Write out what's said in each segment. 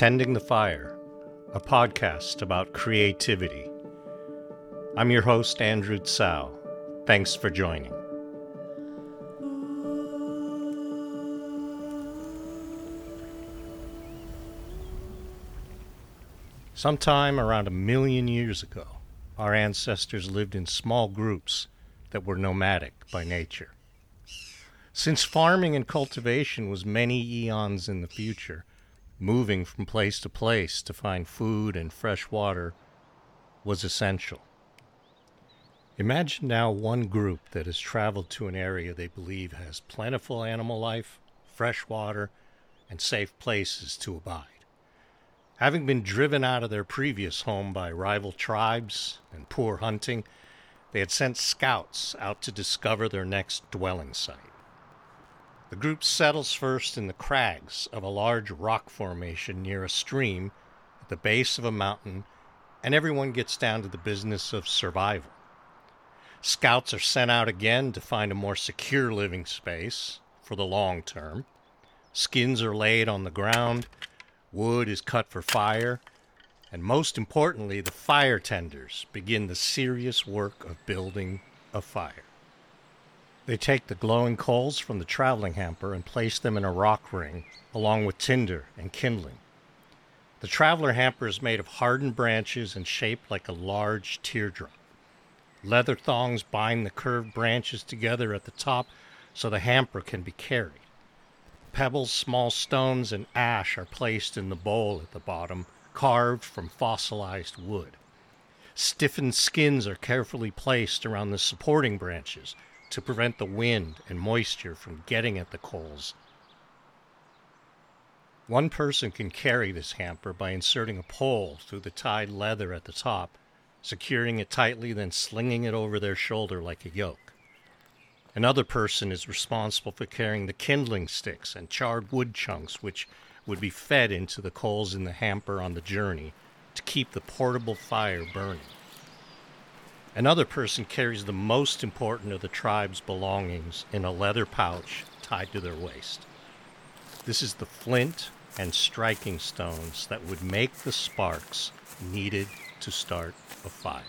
Tending the Fire, a podcast about creativity. I'm your host, Andrew Tsao. Thanks for joining. Sometime around a million years ago, our ancestors lived in small groups that were nomadic by nature. Since farming and cultivation was many eons in the future, moving from place to place to find food and fresh water was essential. Imagine now one group that has traveled to an area they believe has plentiful animal life, fresh water, and safe places to abide. Having been driven out of their previous home by rival tribes and poor hunting, they had sent scouts out to discover their next dwelling site. The group settles first in the crags of a large rock formation near a stream at the base of a mountain, and everyone gets down to the business of survival. Scouts are sent out again to find a more secure living space for the long term. Skins are laid on the ground, wood is cut for fire, and most importantly, the fire tenders begin the serious work of building a fire. They take the glowing coals from the traveling hamper and place them in a rock ring, along with tinder and kindling. The traveler hamper is made of hardened branches and shaped like a large teardrop. Leather thongs bind the curved branches together at the top so the hamper can be carried. Pebbles, small stones, and ash are placed in the bowl at the bottom, carved from fossilized wood. Stiffened skins are carefully placed around the supporting branches to prevent the wind and moisture from getting at the coals. One person can carry this hamper by inserting a pole through the tied leather at the top, securing it tightly, then slinging it over their shoulder like a yoke. Another person is responsible for carrying the kindling sticks and charred wood chunks, which would be fed into the coals in the hamper on the journey to keep the portable fire burning. Another person carries the most important of the tribe's belongings in a leather pouch tied to their waist. This is the flint and striking stones that would make the sparks needed to start a fire.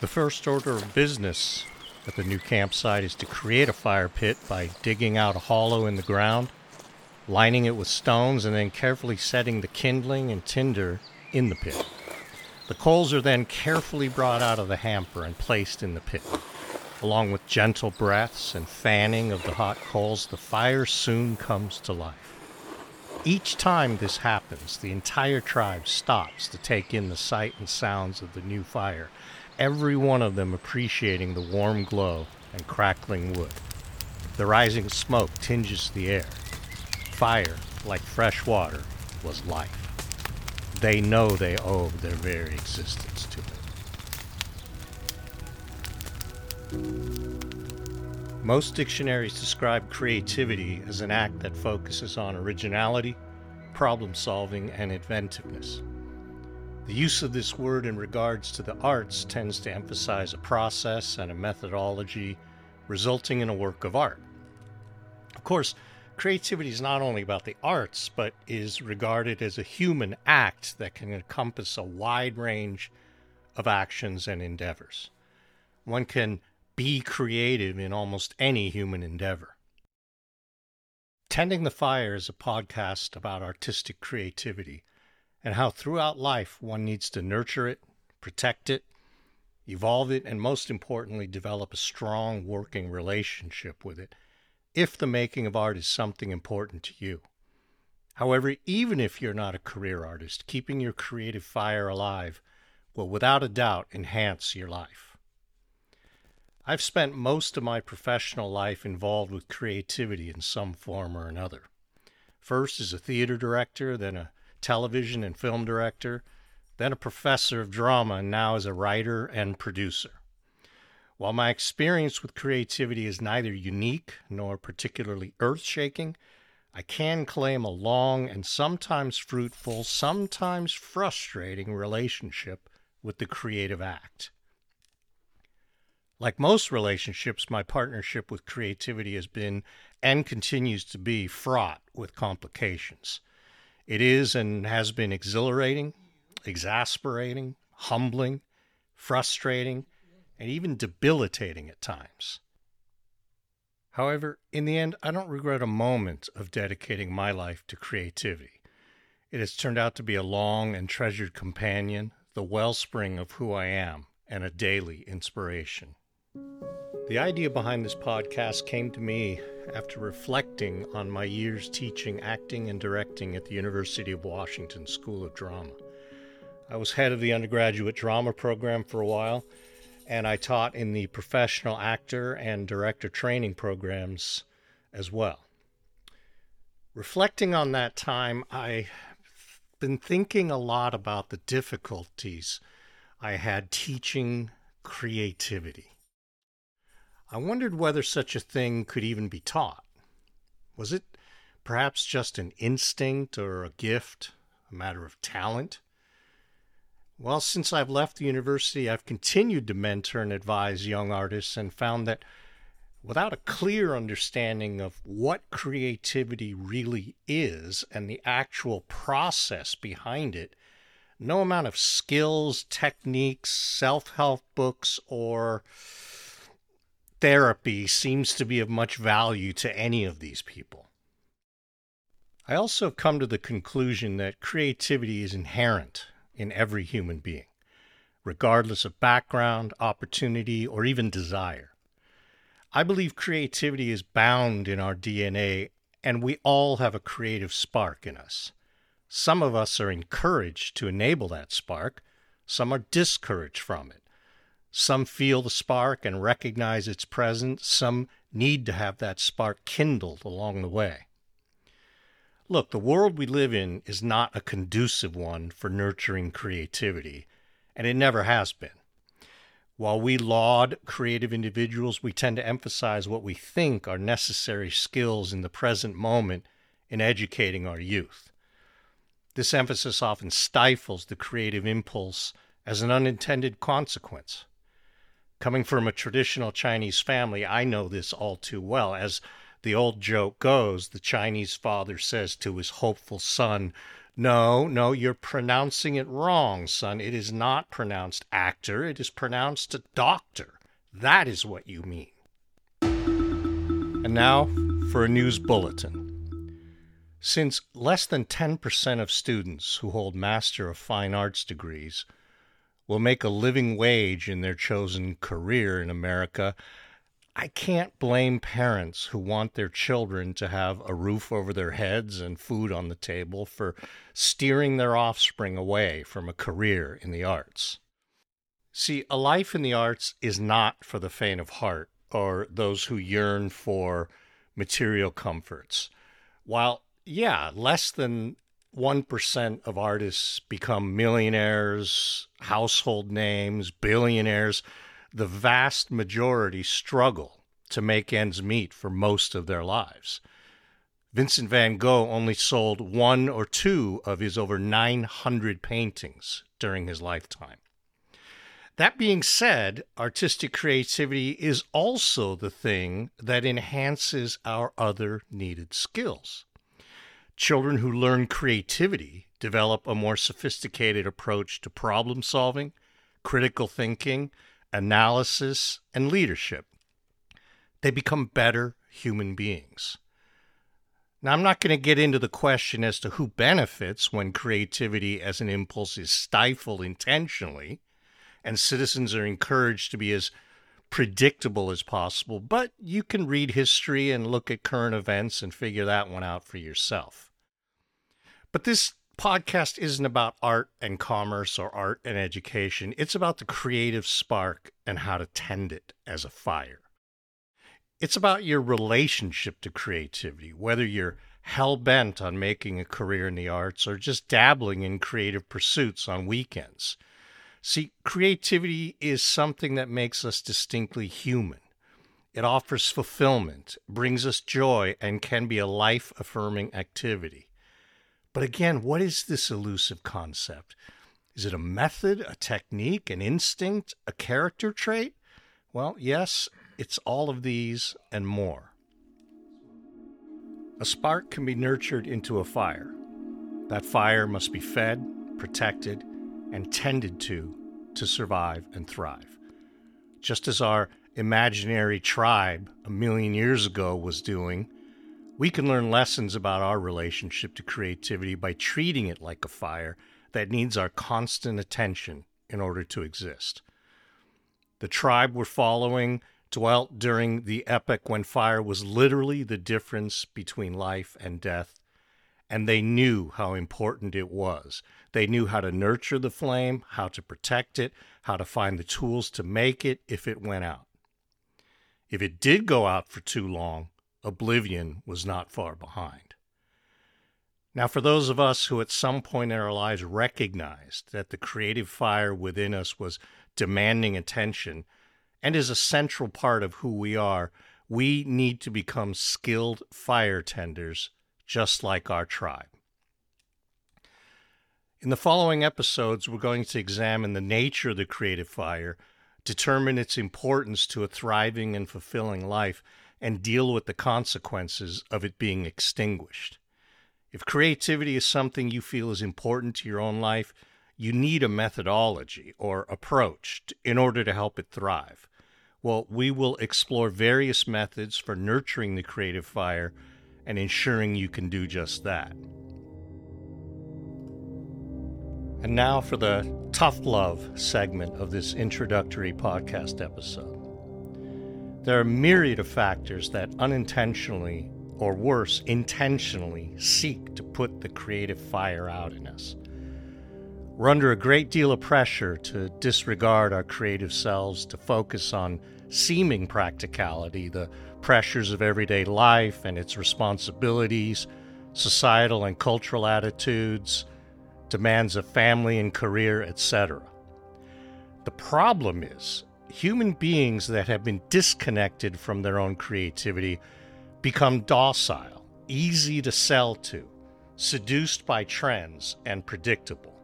The first order of business at the new campsite is to create a fire pit by digging out a hollow in the ground, lining it with stones, and then carefully setting the kindling and tinder in the pit. The coals are then carefully brought out of the hamper and placed in the pit. Along with gentle breaths and fanning of the hot coals, the fire soon comes to life. Each time this happens, the entire tribe stops to take in the sight and sounds of the new fire, every one of them appreciating the warm glow and crackling wood. The rising smoke tinges the air. Fire, like fresh water, was life they know they owe their very existence to it. Most dictionaries describe creativity as an act that focuses on originality, problem solving, and inventiveness. The use of this word in regards to the arts tends to emphasize a process and a methodology resulting in a work of art. Of course, creativity is not only about the arts, but is regarded as a human act that can encompass a wide range of actions and endeavors. One can be creative in almost any human endeavor. Tending the Fire is a podcast about artistic creativity and how throughout life one needs to nurture it, protect it, evolve it, and most importantly, develop a strong working relationship with it if the making of art is something important to you. However, even if you're not a career artist, keeping your creative fire alive will without a doubt enhance your life. I've spent most of my professional life involved with creativity in some form or another. First as a theater director, then a television and film director, then a professor of drama, and now as a writer and producer. While my experience with creativity is neither unique nor particularly earth shaking, I can claim a long and sometimes fruitful, sometimes frustrating relationship with the creative act. Like most relationships, my partnership with creativity has been and continues to be fraught with complications. It is and has been exhilarating, exasperating, humbling, frustrating, and even debilitating at times. However, in the end, I don't regret a moment of dedicating my life to creativity. It has turned out to be a long and treasured companion, the wellspring of who I am, and a daily inspiration. The idea behind this podcast came to me after reflecting on my years teaching acting and directing at the University of Washington School of Drama. I was head of the undergraduate drama program for a while, and I taught in the professional actor and director training programs as well. Reflecting on that time, I've been thinking a lot about the difficulties I had teaching creativity. I wondered whether such a thing could even be taught. Was it perhaps just an instinct or a gift, a matter of talent? Well, since I've left the university, I've continued to mentor and advise young artists and found that without a clear understanding of what creativity really is and the actual process behind it, no amount of skills, techniques, self help books, or therapy seems to be of much value to any of these people. I also have come to the conclusion that creativity is inherent in every human being, regardless of background, opportunity, or even desire. I believe creativity is bound in our DNA, and we all have a creative spark in us. Some of us are encouraged to enable that spark, some are discouraged from it. Some feel the spark and recognize its presence. Some need to have that spark kindled along the way. Look, the world we live in is not a conducive one for nurturing creativity, and it never has been. While we laud creative individuals, we tend to emphasize what we think are necessary skills in the present moment in educating our youth. This emphasis often stifles the creative impulse as an unintended consequence. Coming from a traditional Chinese family, I know this all too well. As the old joke goes, the Chinese father says to his hopeful son, No, no, you're pronouncing it wrong, son. It is not pronounced actor, it is pronounced doctor. That is what you mean. And now for a news bulletin. Since less than 10% of students who hold Master of Fine Arts degrees will make a living wage in their chosen career in America, I can't blame parents who want their children to have a roof over their heads and food on the table for steering their offspring away from a career in the arts. See, a life in the arts is not for the faint of heart or those who yearn for material comforts. While, yeah, less than 1% of artists become millionaires, household names, billionaires. The vast majority struggle to make ends meet for most of their lives. Vincent van Gogh only sold one or two of his over 900 paintings during his lifetime. That being said, artistic creativity is also the thing that enhances our other needed skills. Children who learn creativity develop a more sophisticated approach to problem solving, critical thinking, analysis, and leadership. They become better human beings. Now, I'm not going to get into the question as to who benefits when creativity as an impulse is stifled intentionally and citizens are encouraged to be as predictable as possible, but you can read history and look at current events and figure that one out for yourself. But this podcast isn't about art and commerce or art and education. It's about the creative spark and how to tend it as a fire. It's about your relationship to creativity, whether you're hell bent on making a career in the arts or just dabbling in creative pursuits on weekends. See, creativity is something that makes us distinctly human. It offers fulfillment, brings us joy, and can be a life affirming activity. But again, what is this elusive concept? Is it a method, a technique, an instinct, a character trait? Well, yes, it's all of these and more. A spark can be nurtured into a fire. That fire must be fed, protected, and tended to to survive and thrive. Just as our imaginary tribe a million years ago was doing, we can learn lessons about our relationship to creativity by treating it like a fire that needs our constant attention in order to exist. The tribe we're following dwelt during the epoch when fire was literally the difference between life and death, and they knew how important it was. They knew how to nurture the flame, how to protect it, how to find the tools to make it if it went out. If it did go out for too long, oblivion was not far behind. Now, for those of us who at some point in our lives recognized that the creative fire within us was demanding attention and is a central part of who we are, we need to become skilled fire tenders, just like our tribe. In the following episodes, we're going to examine the nature of the creative fire, determine its importance to a thriving and fulfilling life, and deal with the consequences of it being extinguished. If creativity is something you feel is important to your own life, you need a methodology or approach in order to help it thrive. Well, we will explore various methods for nurturing the creative fire and ensuring you can do just that. And now for the tough love segment of this introductory podcast episode. There are myriad of factors that unintentionally, or worse, intentionally seek to put the creative fire out in us. We're under a great deal of pressure to disregard our creative selves, to focus on seeming practicality, the pressures of everyday life and its responsibilities, societal and cultural attitudes, demands of family and career, etc. The problem is, human beings that have been disconnected from their own creativity become docile, easy to sell to, seduced by trends, and predictable.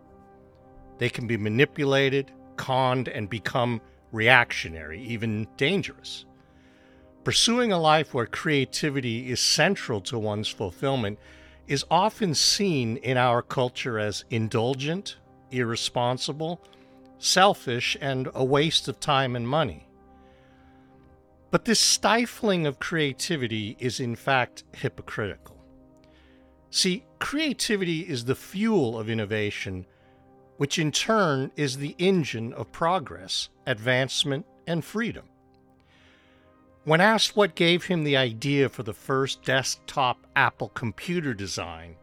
They can be manipulated, conned, and become reactionary, even dangerous. Pursuing a life where creativity is central to one's fulfillment is often seen in our culture as indulgent, irresponsible, selfish, and a waste of time and money. But this stifling of creativity is in fact hypocritical. See, creativity is the fuel of innovation, which in turn is the engine of progress, advancement, and freedom. When asked what gave him the idea for the first desktop Apple computer design,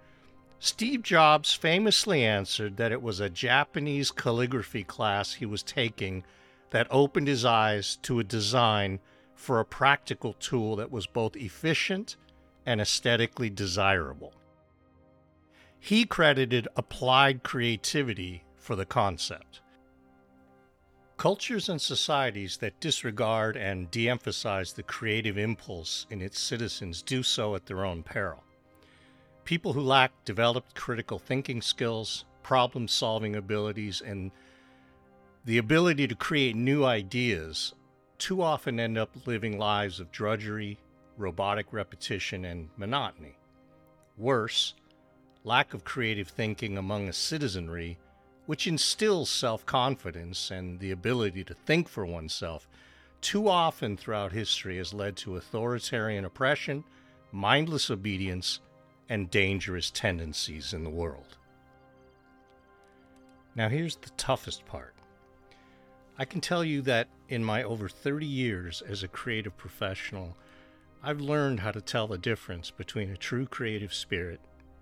Steve Jobs famously answered that it was a Japanese calligraphy class he was taking that opened his eyes to a design for a practical tool that was both efficient and aesthetically desirable. He credited applied creativity for the concept. Cultures and societies that disregard and de emphasize the creative impulse in its citizens do so at their own peril. People who lack developed critical thinking skills, problem solving abilities, and the ability to create new ideas too often end up living lives of drudgery, robotic repetition, and monotony. Worse, lack of creative thinking among a citizenry which instills self confidence and the ability to think for oneself, too often throughout history has led to authoritarian oppression, mindless obedience, and dangerous tendencies in the world. Now, here's the toughest part. I can tell you that in my over 30 years as a creative professional, I've learned how to tell the difference between a true creative spirit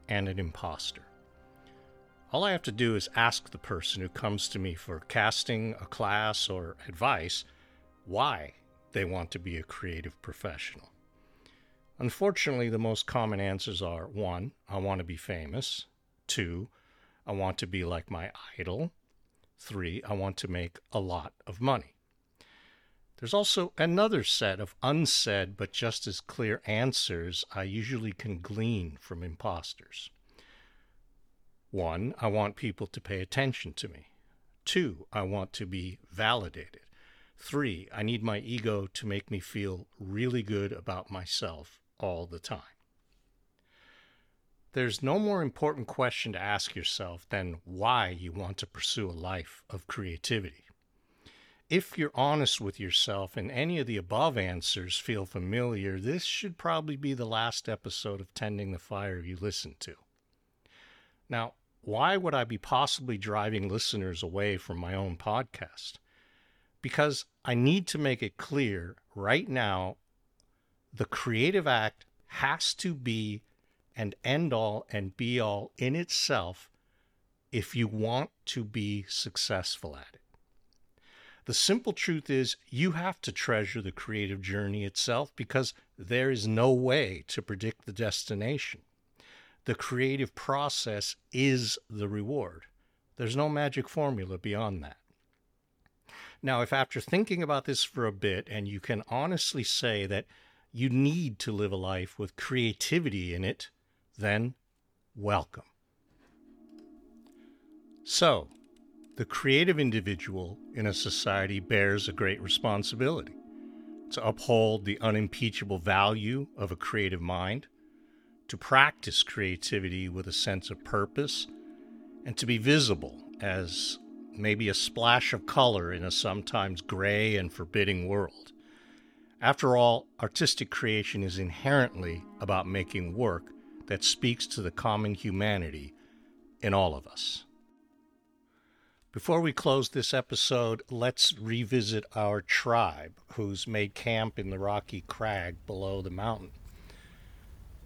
and an imposter. All I have to do is ask the person who comes to me for casting, a class, or advice why they want to be a creative professional. Unfortunately, the most common answers are one, I want to be famous, two, I want to be like my idol, three, I want to make a lot of money. There's also another set of unsaid but just as clear answers I usually can glean from imposters. One, I want people to pay attention to me. Two, I want to be validated. Three, I need my ego to make me feel really good about myself all the time. there's no more important question to ask yourself than why you want to pursue a life of creativity. If you're honest with yourself and any of the above answers feel familiar, this should probably be the last episode of Tending the Fire you listen to. Now, why would I be possibly driving listeners away from my own podcast? Because I need to make it clear right now the creative act has to be and end all and be all in itself if you want to be successful at it. The simple truth is, you have to treasure the creative journey itself because there is no way to predict the destination. The creative process is the reward. There's no magic formula beyond that. Now, if after thinking about this for a bit and you can honestly say that you need to live a life with creativity in it, then welcome. So, the creative individual in a society bears a great responsibility to uphold the unimpeachable value of a creative mind, to practice creativity with a sense of purpose, and to be visible as maybe a splash of color in a sometimes gray and forbidding world. After all, artistic creation is inherently about making work that speaks to the common humanity in all of us. Before we close this episode, let's revisit our tribe who's made camp in the rocky crag below the mountain.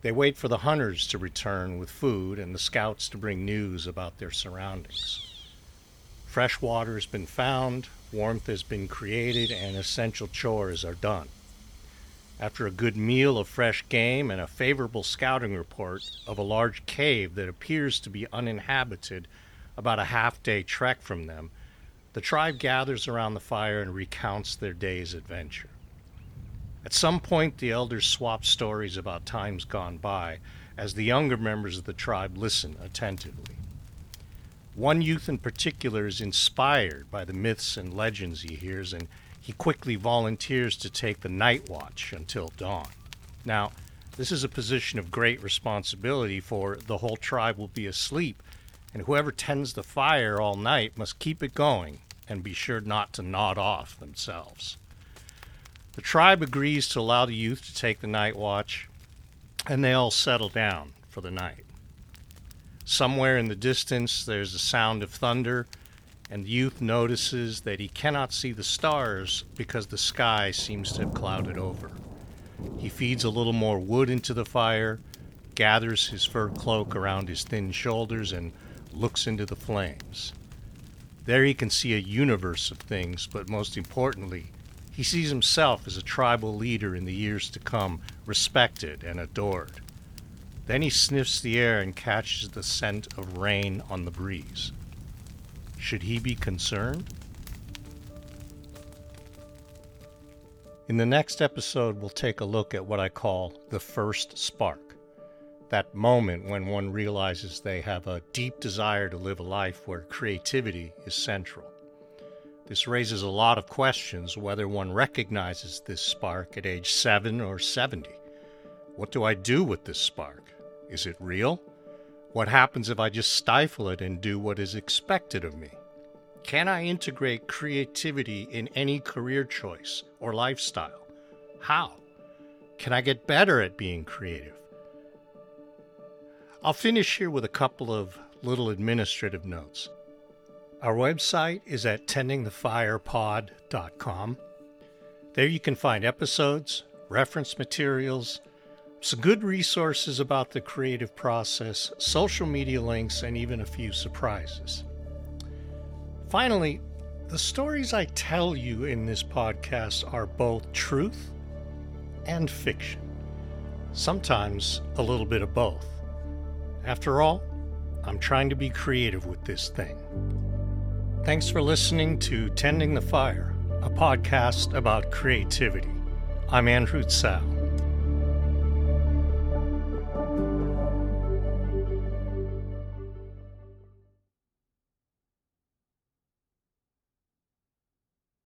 They wait for the hunters to return with food and the scouts to bring news about their surroundings. Fresh water has been found, warmth has been created, and essential chores are done. After a good meal of fresh game and a favorable scouting report of a large cave that appears to be uninhabited about a half day trek from them, the tribe gathers around the fire and recounts their day's adventure. At some point, the elders swap stories about times gone by as the younger members of the tribe listen attentively. One youth in particular is inspired by the myths and legends he hears, and he quickly volunteers to take the night watch until dawn. Now, this is a position of great responsibility, for the whole tribe will be asleep, and whoever tends the fire all night must keep it going and be sure not to nod off themselves. The tribe agrees to allow the youth to take the night watch, and they all settle down for the night. Somewhere in the distance, there's a sound of thunder, and the youth notices that he cannot see the stars because the sky seems to have clouded over. He feeds a little more wood into the fire, gathers his fur cloak around his thin shoulders, and looks into the flames. There he can see a universe of things, but most importantly, he sees himself as a tribal leader in the years to come, respected and adored. Then he sniffs the air and catches the scent of rain on the breeze. Should he be concerned? In the next episode, we'll take a look at what I call the first spark. That moment when one realizes they have a deep desire to live a life where creativity is central. This raises a lot of questions whether one recognizes this spark at age 7 or 70. What do I do with this spark? Is it real? What happens if I just stifle it and do what is expected of me? Can I integrate creativity in any career choice or lifestyle? How? Can I get better at being creative? I'll finish here with a couple of little administrative notes. Our website is at tendingthefirepod.com. There you can find episodes, reference materials, some good resources about the creative process, social media links, and even a few surprises. Finally, the stories I tell you in this podcast are both truth and fiction, sometimes a little bit of both. After all, I'm trying to be creative with this thing. Thanks for listening to Tending the Fire, a podcast about creativity. I'm Andrew Tsao.